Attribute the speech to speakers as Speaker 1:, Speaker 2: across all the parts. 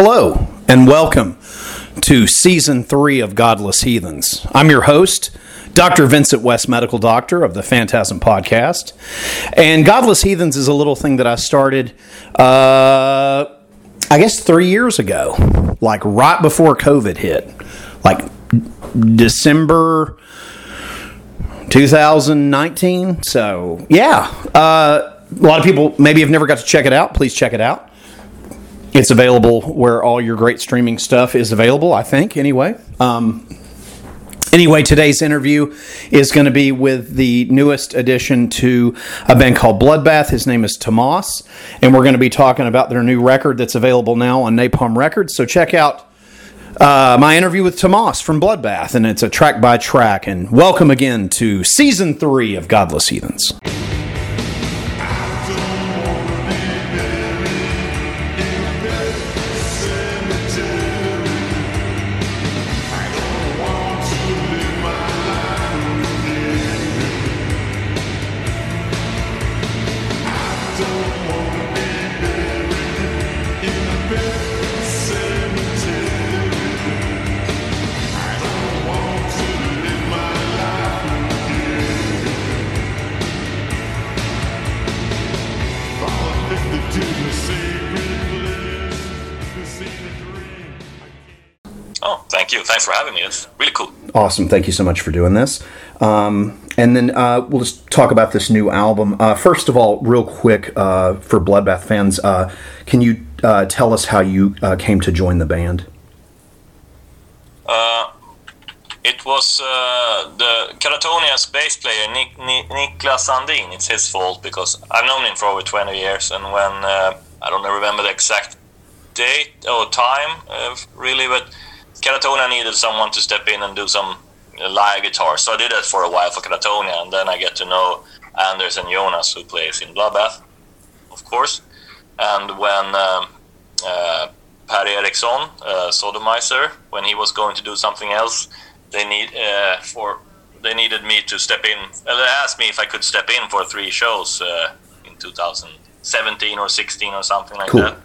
Speaker 1: Hello, and welcome to season three of Godless Heathens. I'm your host, Dr. Vincent West, medical doctor of the Phantasm podcast. And Godless Heathens is a little thing that I started, uh, I guess, three years ago, like right before COVID hit, like December 2019. So, yeah, uh, a lot of people maybe have never got to check it out. Please check it out. It's available where all your great streaming stuff is available, I think, anyway. Um, anyway, today's interview is going to be with the newest addition to a band called Bloodbath. His name is Tomas, and we're going to be talking about their new record that's available now on Napalm Records. So check out uh, my interview with Tomas from Bloodbath, and it's a track by track. And welcome again to season three of Godless Heathens.
Speaker 2: Thank you. Thanks for having me. It's really cool.
Speaker 1: Awesome. Thank you so much for doing this. Um, and then uh, we'll just talk about this new album. Uh, first of all, real quick uh, for Bloodbath fans, uh, can you uh, tell us how you uh, came to join the band?
Speaker 2: Uh, it was uh, the Katatonia's bass player, Nick, Nick, Niklas Sandin. It's his fault because I've known him for over 20 years. And when, uh, I don't remember the exact date or time, really, but Katatonia needed someone to step in and do some live guitar. So I did that for a while for Katatonia, and then I get to know Anders and Jonas, who plays in Bloodbath, of course. And when um, uh, Per Eriksson, uh, Sodomizer, when he was going to do something else, they need uh, for they needed me to step in. Uh, they asked me if I could step in for three shows uh, in 2017 or 16 or something like
Speaker 1: Cool.
Speaker 2: that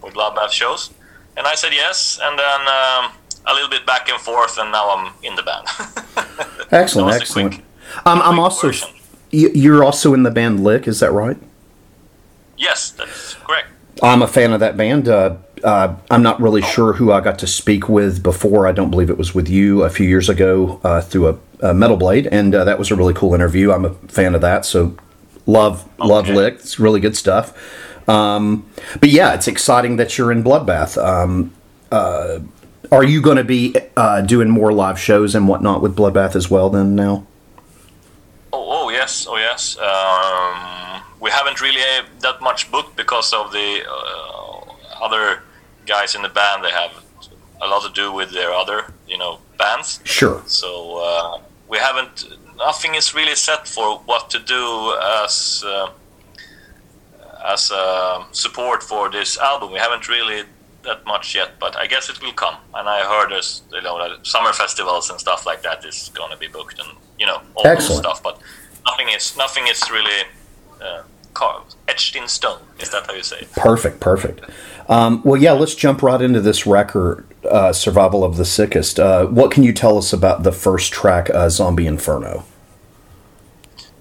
Speaker 2: for Bloodbath shows, and I said yes. And then um, a little bit back and forth, and now I'm in the band.
Speaker 1: Excellent,
Speaker 2: That was a
Speaker 1: excellent.
Speaker 2: quick-
Speaker 1: Um, I'm also
Speaker 2: version.
Speaker 1: you're also in the band Lik, is that right?
Speaker 2: Yes, that's correct.
Speaker 1: I'm a fan of that band. Uh, uh, I'm not really sure who I got to speak with before. I don't believe it was with you a few years ago uh, through a, a Metal Blade, and uh, that was a really cool interview. I'm a fan of that, so love love Lik. It's really good stuff. Um, but yeah, it's exciting that you're in Bloodbath. Um, uh, are you going to be uh, doing more live shows and whatnot with Bloodbath as well? Then now,
Speaker 2: Oh, oh yes, oh yes. Um, we haven't really uh, that much booked because of the uh, other guys in the band. They have a lot to do with their other, you know, bands.
Speaker 1: sure.
Speaker 2: So uh, we haven't. Nothing is really set for what to do as uh, as uh, support for this album. We haven't really that much yet, but I guess it will come. And I heard there's you know that summer festivals and stuff like that is going to be booked, and you know all this
Speaker 1: Excellent.
Speaker 2: stuff. But nothing is nothing is really uh, carved, etched in stone. Is that how you say it?
Speaker 1: Perfect, perfect. Um, well, yeah, let's jump right into this record, uh, "Survival of the Sickest." Uh, what can you tell us about the first track, uh, "Zombie Inferno"?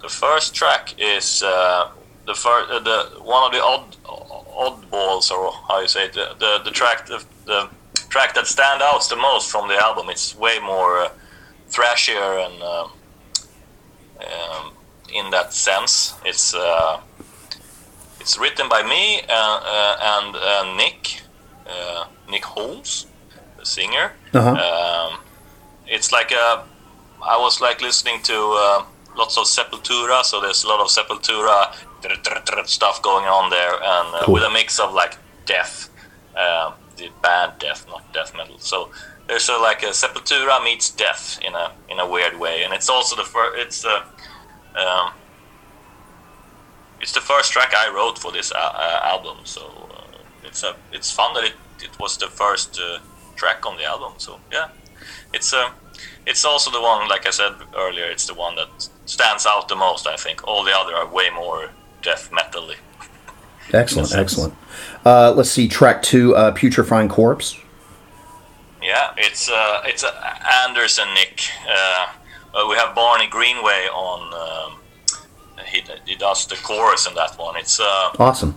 Speaker 2: The first track is uh, the first, uh, the one of the odd oddballs, or how you say it, the the, the track the, the track that stands out the most from the album. It's way more uh, thrashier and um um, in that sense. It's uh, it's written by me uh, uh, and uh, Nick uh, Nick Holmes, the singer.
Speaker 1: Uh-huh.
Speaker 2: Um, it's like a, I was like listening to uh, lots of Sepultura, so there's a lot of Sepultura stuff going on there, and uh,
Speaker 1: Cool.
Speaker 2: with a mix of like death, uh, the band death, not death metal. So there's a, like a Sepultura meets death in a in a weird way, and it's also the first. It's the um, it's the first track I wrote for this uh, uh, album, so uh, it's a it's fun that it, it was the first uh, track on the album. So yeah, it's uh, it's also the one, like I said earlier, it's the one that stands out the most. I think all the other are way more death metally.
Speaker 1: Excellent, excellent. Uh, let's see, track two, uh, Putrefying Corpse.
Speaker 2: Yeah, it's uh, it's uh, Anders and Nick. Uh, uh, we have Barney Greenway on. Um, he, he does the chorus in that one. It's uh,
Speaker 1: Awesome.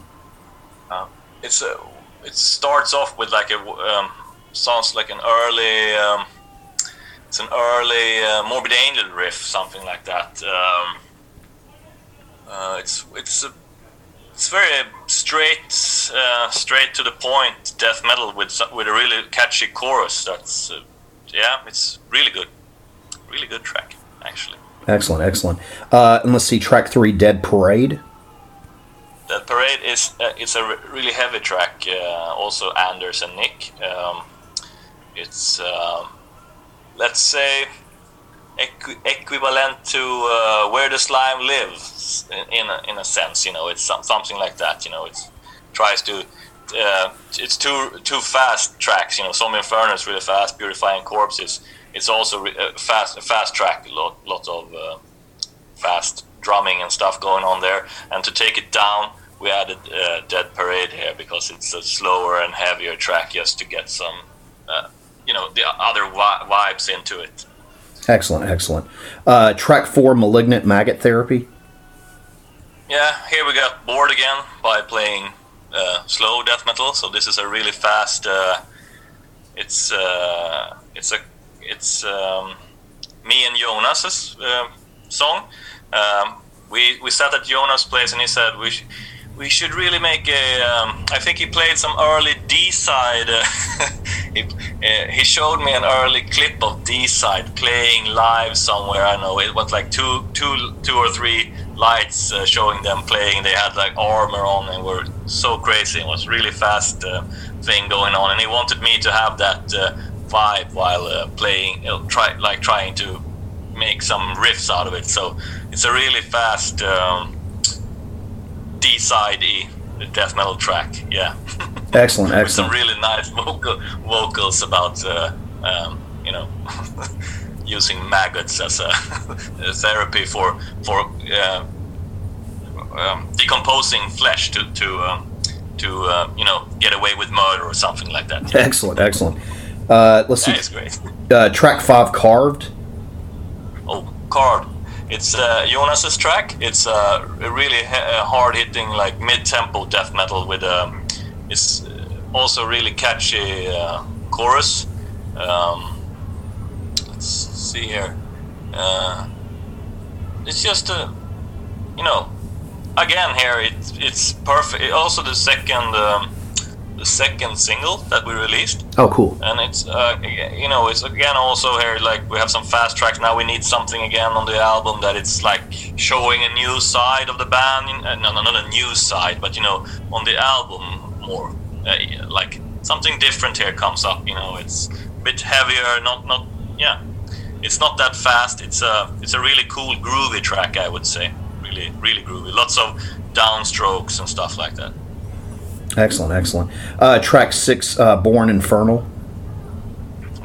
Speaker 2: it's uh, it starts off with like a um, sounds like an early um, it's an early uh, Morbid Angel riff, something like that. Um, uh, it's it's a, it's very straight uh, straight to the point death metal with some, with a really catchy chorus. That's uh, yeah, it's really good, really good track actually.
Speaker 1: Excellent, excellent. Uh, and let's see, track three, Dead Parade.
Speaker 2: Dead parade is uh, it's a re- really heavy track. Uh, also, Anders and Nick. Um, it's um, let's say equi- equivalent to uh, where the slime lives in, in a, in a sense. You know, it's some, something like that. You know, it tries to. Uh, it's two two fast tracks. You know, some Inferno is really fast. Purifying Corpses. It's also re- uh, fast a fast track. Lot lot of uh, fast drumming and stuff going on there. And to take it down, we added uh, Dead Parade here because it's a slower and heavier track just to get some, uh, you know, the other vibes into it.
Speaker 1: Excellent, excellent. Uh, track four, Malignant Maggot Therapy.
Speaker 2: Yeah, here we got bored again by playing uh, slow death metal. So this is a really fast. Uh, it's uh, it's a it's um, me and Jonas's uh, song. Um, we we sat at Jonas' place and he said we sh- we should really make a. Um, I think he played some early Deicide. Uh, he, uh, he showed me an early clip of Deicide playing live somewhere. I know it was like two two two or three lights uh, showing them playing. They had like armor on and were so crazy. It was really fast uh, thing going on, and he wanted me to have that uh, vibe while uh, playing. Try like trying to make some riffs out of it. So it's a really fast um, D side E the death metal track. Yeah,
Speaker 1: Excellent,
Speaker 2: with some
Speaker 1: excellent.
Speaker 2: really nice vocal vocals about uh, um, you know using maggots as a, therapy for for uh, um, decomposing flesh to to um, to uh, you know get away with murder or something like that.
Speaker 1: Excellent, excellent. Uh, let's see,
Speaker 2: That is great.
Speaker 1: uh, track five, Carved.
Speaker 2: Oh, card. It's uh, Jonas's track. It's uh, a really uh, hard-hitting, like mid-tempo death metal with um, it's uh, also really catchy uh, chorus. Um, let's see here. Uh, it's just a, you know, again here it, it's perfect. Also the second um, the second single that we released.
Speaker 1: Oh, cool.
Speaker 2: and it's uh, you know it's again also here like we have some fast tracks. Now we need something again on the album that it's like showing a new side of the band uh, no, no not a new side but you know on the album more uh, like something different here comes up you know. It's a bit heavier not not yeah. It's not that fast. It's a it's a really cool groovy track I would say. Really really groovy. Lots of downstrokes and stuff like that
Speaker 1: Excellent, excellent. Uh, track six, uh, Born Infernal.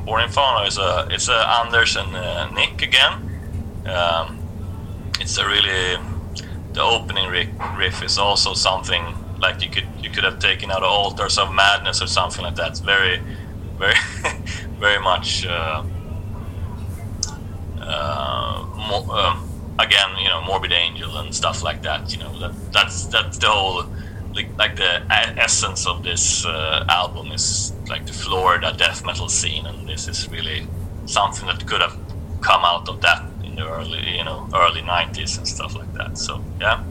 Speaker 2: Born Infernal is a it's a Anders and uh, Nick again. Um, it's a really the opening riff, is also something like you could you could have taken out of Altars of Madness or something like that. It's very very very much uh, uh, um, again you know Morbid Angel and stuff like that. You know that that's that's the whole like, like the essence of this uh, album is like the Florida death metal scene, and this is really something that could have come out of that in the early, you know, early '90s and stuff like that. So yeah,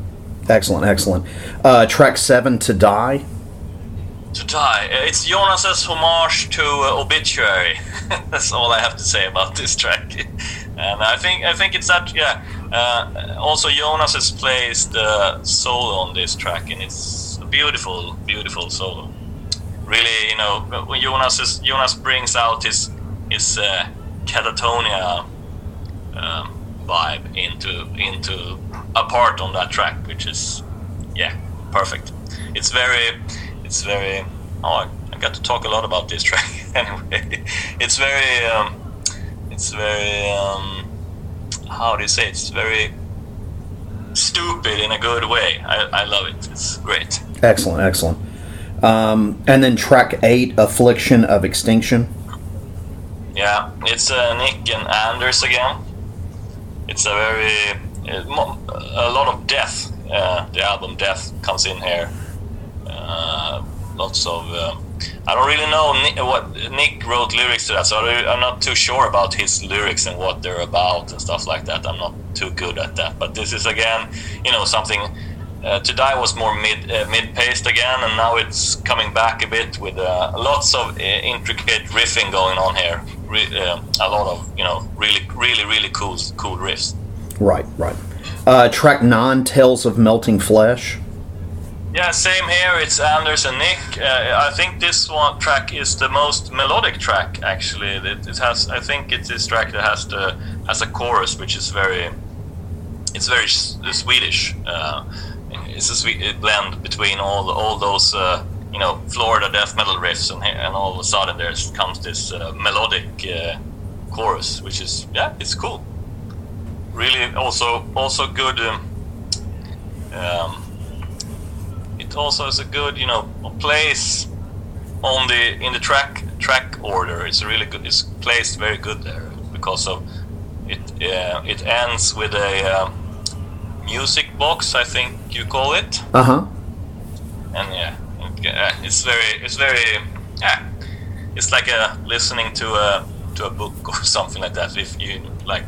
Speaker 1: Excellent, excellent. Uh, track seven, To Die.
Speaker 2: to die, uh, it's Jonas's homage to uh, Obituary. That's all I have to say about this track, and I think I think it's that yeah. Uh, also, Jonas has plays the solo on this track, and it's beautiful, beautiful solo. Really, you know, when Jonas is, Jonas brings out his his uh, Katatonia um, vibe into into a part on that track, which is yeah, perfect. It's very, it's very. Oh, I, got to talk a lot about this track anyway. It's very, um, it's very. Um, how do you say? it? It's very stupid in a good way. I, I love it. It's great.
Speaker 1: Excellent, excellent. Um, and then track eight, Affliction of Extinction.
Speaker 2: Yeah, it's uh, Nick and Anders again. It's a very a lot of death. Uh, the album Death comes in here. Uh, lots of. Uh, I don't really know Nick, what Nick wrote lyrics to that, so I'm not too sure about his lyrics and what they're about and stuff like that. I'm not too good at that. But this is again, you know, something. Uh, to die was more mid uh, mid paced again, and now it's coming back a bit with uh, lots of uh, intricate riffing going on here. Re- uh, a lot of you know really really really cool cool riffs.
Speaker 1: Right, right. Uh, track nine, Tales of Melting Flesh.
Speaker 2: Yeah, same here. It's Anders and Nick. Uh, I think this one track is the most melodic track. Actually, it, it, has. I think it's this track that has the has a chorus, which is very. It's very Swedish. It's a sweet blend between all all those uh, you know Florida death metal riffs, and and all of a sudden there comes this uh, melodic uh, chorus, which is yeah, it's cool. Really, also also good. Um, um, also is a good you know place on the in the track track order. It's really good. It's placed very good there because of it. Uh, it ends with a uh, music box, I think you call it.
Speaker 1: Uh huh.
Speaker 2: And yeah, uh, it's very it's very yeah. It's like a listening to a to a book or something like that. If you like,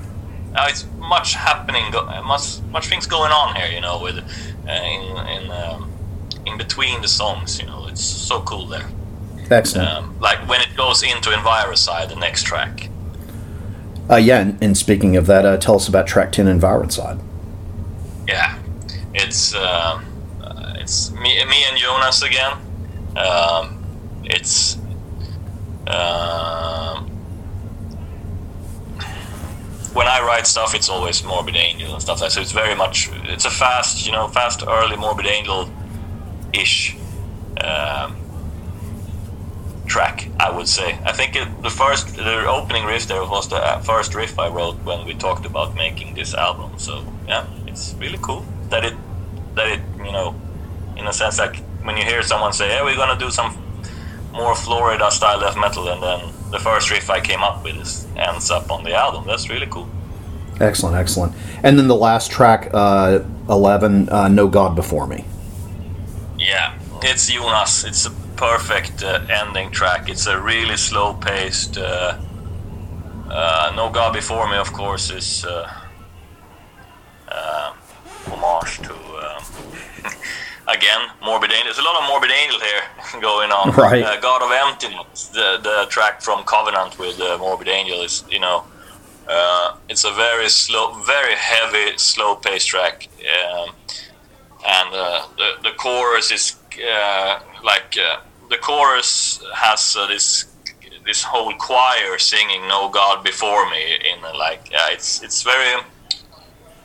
Speaker 2: uh, it's much happening, much much things going on here. You know, with uh, in in. Um, in between the songs. You know, it's so cool there.
Speaker 1: Excellent.
Speaker 2: Um, like when it goes into Envirocide, the next track.
Speaker 1: Uh, yeah, and, and, speaking of that, uh, tell us about track ten, Envirocide.
Speaker 2: Yeah, it's uh, it's me, me and Jonas again. Um, it's um, when I write stuff, it's always Morbid Angel and stuff like that. So it's very much it's a fast, you know, fast early Morbid Angel ish um, track, I would say. I think it, the first, the opening riff there was the uh, first riff I wrote when we talked about making this album. So yeah, it's really cool that it, that it, you know, in a sense, like when you hear someone say, "Hey, we're gonna do some more Florida style death metal," and then the first riff I came up with is, ends up on the album. That's really cool.
Speaker 1: Excellent, excellent. And then the last track, uh, eleven, uh, "No God Before Me."
Speaker 2: Yeah, it's Jonas. It's a perfect uh, ending track. It's a really slow paced. Uh, uh, no God Before Me, of course, is uh, homage to. Um, again, Morbid Angel. There's a lot of Morbid Angel here going on.
Speaker 1: Right.
Speaker 2: Uh, God of Emptiness, the, the track from Covenant with Morbid Angel, is, you know, it's a very slow, very heavy, slow paced track. Um, and uh, the the chorus is uh, like uh, the chorus has uh, this this whole choir singing "No God Before Me" in uh, like it's it's very.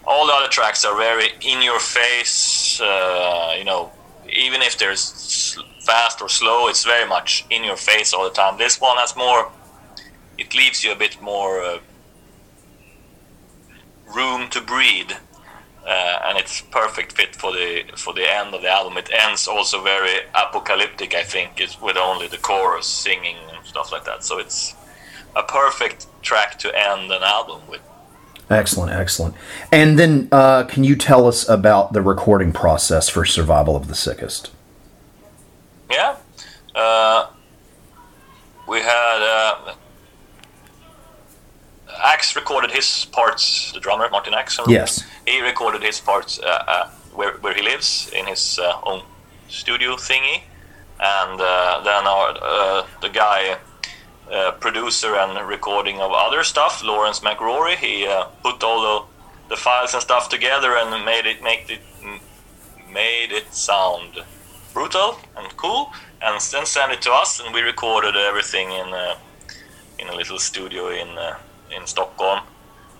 Speaker 2: All the other tracks are very in your face, uh, you know. Even if there's fast or slow, it's very much in your face all the time. This one has more. It leaves you a bit more room to breathe uh, and it's perfect fit for the for the end of the album. It ends also very apocalyptic, I think, is with only the chorus singing and stuff like that. So it's a perfect track to end an album with.
Speaker 1: Excellent, excellent. And then, uh, can you tell us about the recording process for Survival of the Sickest?
Speaker 2: Yeah, uh, we had uh, Axe recorded his parts, the drummer Martin Axe.
Speaker 1: Yes.
Speaker 2: He recorded his parts uh, uh, where, where he lives in his uh, own studio thingy, and uh, then our uh, the guy. Uh, producer and recording of other stuff, Lawrence Mackrory. He put all the, the files and stuff together and made it make it made it sound brutal and cool, and then sent it to us, and we recorded everything in in a little studio in in Stockholm.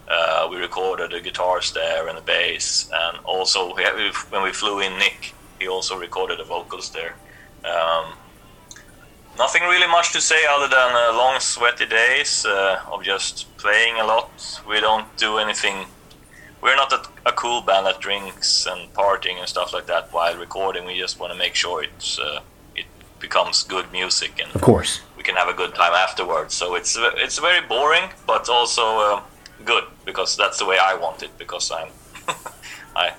Speaker 2: Uh, we recorded the guitars there and the bass, and also we, when we flew in Nick, he also recorded the vocals there. Um, nothing really much to say other than uh, long sweaty days uh, of just playing a lot. We don't do anything we're not a, a cool band that drinks and partying and stuff like that while recording. We just want to make sure it's uh, it becomes good music and
Speaker 1: Of course.
Speaker 2: we can have a good time afterwards. So it's it's very boring, but also uh, good because that's the way I want it. Because I'm I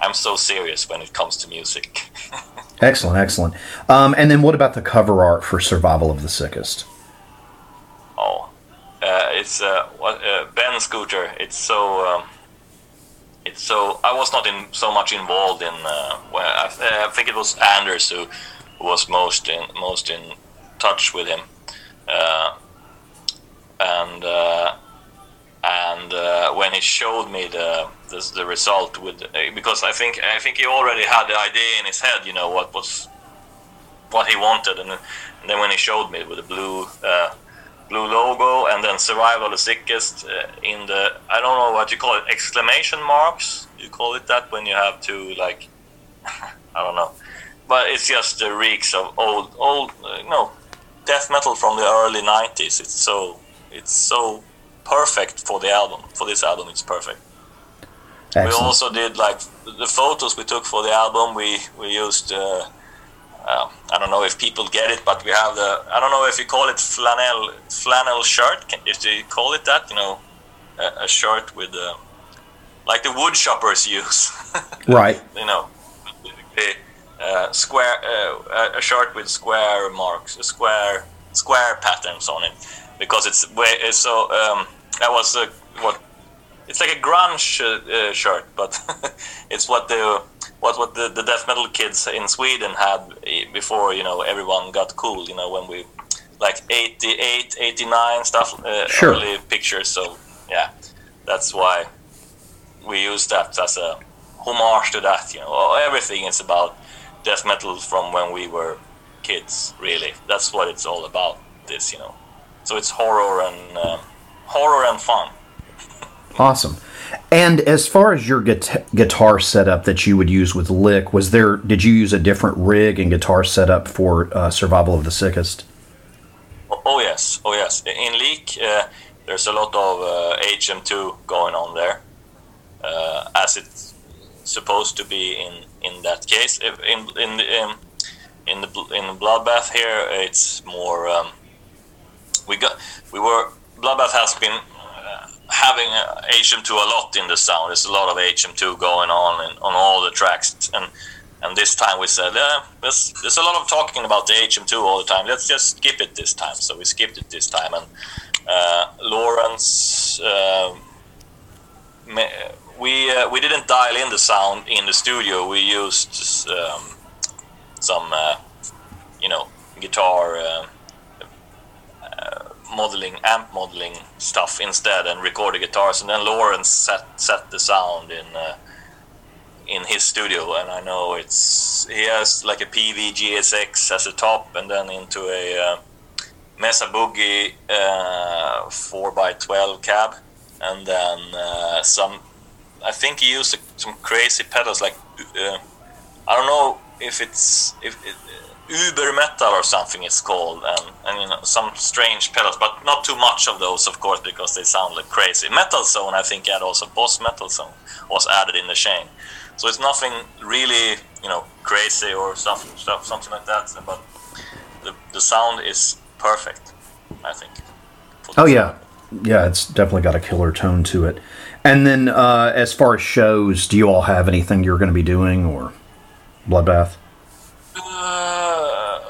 Speaker 2: I'm so serious when it comes to music.
Speaker 1: Excellent, excellent. Um, and then what about the cover art for Survival of the Sickest?
Speaker 2: oh, uh, it's uh, what uh, Ben Scooter. It's so. Um, it's so. I was not in so much involved in. Uh, I, I think it was Anders who, who was most in most in touch with him, uh, and uh, and uh, when he showed me the the, the result with uh, because I think I think he already had the idea in his head, you know what was what he wanted, and, then- and then when he showed me with the blue uh, blue logo and then survival of the sickest uh, in the I don't know what you call it exclamation marks. You call it that when you have to like I don't know, but it's just the reeks of old old uh, no death metal from the early '90s. It's so it's so perfect for the album. For this album, it's perfect. We also did like the photos we took for the album. We we used. Uh, uh, I don't know if people get it, but we have the. I don't know if you call it flannel flannel shirt. Can, if they call it that, you know, a, a shirt with uh, like the wood shoppers use.
Speaker 1: right.
Speaker 2: you know, the uh, square uh, a shirt with square marks, a square square patterns on it, because it's way so. Um, that was uh, what it's like a grunge uh, uh, shirt, but it's what the what what the, the death metal kids in Sweden had eh, before you know everyone got cool. You know when we like 88, 89 stuff, uh,
Speaker 1: Sure.
Speaker 2: early pictures. So yeah, that's why we use that as a homage to that. You know, everything is about death metal from when we were kids. Really, that's what it's all about. This, you know, so it's horror and um, horror and fun.
Speaker 1: Awesome. And as far as your guitar, guitar setup that you would use with Lik, was there? Did you use a different rig and guitar setup for uh, Survival of the Sickest?
Speaker 2: Oh, oh yes, oh yes. In Lik, uh, there's a lot of uh, HM2 going on there, uh, as it's supposed to be in in that case. In in in, in the in the Bloodbath here, it's more. Um, we got we were Bloodbath has been uh, having uh, HM2 a lot in the sound. There's a lot of HM2 going on on all the tracks, and and this time we said, uh, there's, there's a lot of talking about the HM2 all the time. Let's just skip it this time. So we skipped it this time, and uh, Lawrence. Uh, we uh, we didn't dial in the sound in the studio. We used um, some, uh, you know, guitar uh, uh, modeling, amp modeling stuff instead, and recorded guitars. And then Lawrence set set the sound in in his studio. And I know it's he has like a PV GSX as a top, and then into a uh, Mesa Boogie uh, four x twelve cab, and then uh, some. I think he used some crazy pedals like I don't know if it's if it, Uber metal or something it's called, and and you know some strange pedals, but not too much of those, of course, because they sound like crazy. Metal Zone, I think, had also Boss Metal Zone was added in the chain, so it's nothing really you know crazy or something stuff something like that. But the the sound is perfect, I think.
Speaker 1: Oh yeah, yeah. It's definitely got a killer tone to it. And then, uh, as far as shows, do you all have anything you're going to be doing or Bloodbath?
Speaker 2: Uh,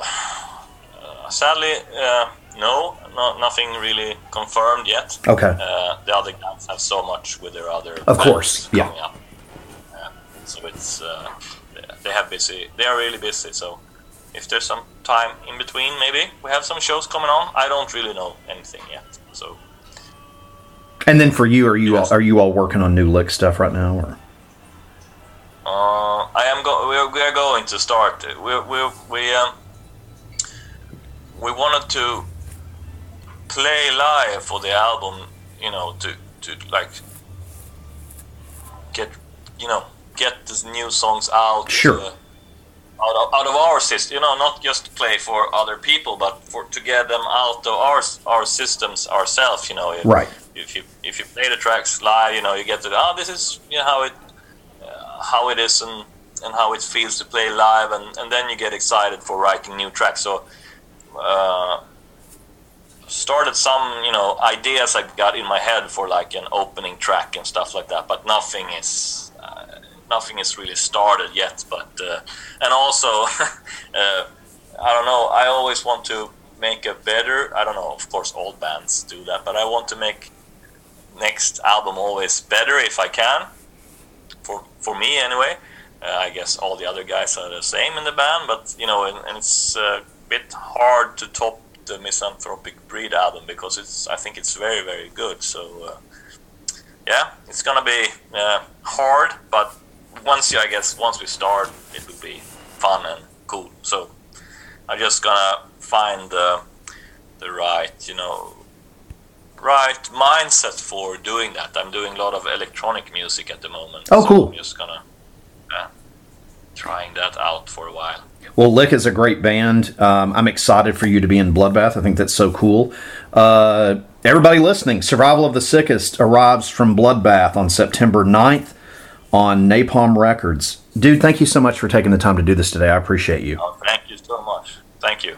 Speaker 2: sadly, uh, no, no, nothing really confirmed yet.
Speaker 1: Okay.
Speaker 2: Uh, the other guys have so much with their other.
Speaker 1: Of course, yeah.
Speaker 2: up. Uh, so it's uh, they have busy. They are really busy. So if there's some time in between, maybe we have some shows coming on. I don't really know anything yet. So
Speaker 1: And then for you, are you
Speaker 2: Yes.
Speaker 1: all, are you all working on new Lik stuff right now? Or
Speaker 2: Uh, I am go- we're, we are going to start. We we we um, we wanted to play live for the album. You know, to to like get you know get these new songs out.
Speaker 1: Sure.
Speaker 2: uh, out of, out of our system, you know, not just play for other people, but for to get them out of our our systems ourselves. You know,
Speaker 1: Right.
Speaker 2: if you if you play the tracks live, you know you get to oh this is you know how it how it is and and how it feels to play live, and, and then you get excited for writing new tracks. So. Uh, started some you know ideas I got in my head for like an opening track and stuff like that, but nothing is uh, nothing is really started yet. But uh, and also uh, I don't know. I always want to make a better. I don't know. Of course, all bands do that, but I want to make next album always better if I can. For for me anyway. Uh, I guess all the other guys are the same in the band, but you know, and, and it's a bit hard to top the Misanthropic Breed album because it's I think it's very very good. So uh, yeah, it's gonna be uh, hard, but once you I guess once we start, it will be fun and cool. So I'm just gonna find the the right you know right mindset for doing that. I'm doing a lot of electronic music at the moment.
Speaker 1: Oh,
Speaker 2: so
Speaker 1: cool.
Speaker 2: I'm just gonna uh, trying that out for a while.
Speaker 1: Well, Lik is a great band. Um, I'm excited for you to be in Bloodbath. I think that's so cool. Uh, everybody listening, Survival of the Sickest arrives from Bloodbath on September 9th on Napalm Records. Dude, thank you so much for taking the time to do this today. I appreciate you.
Speaker 2: Oh, thank you so much. Thank you.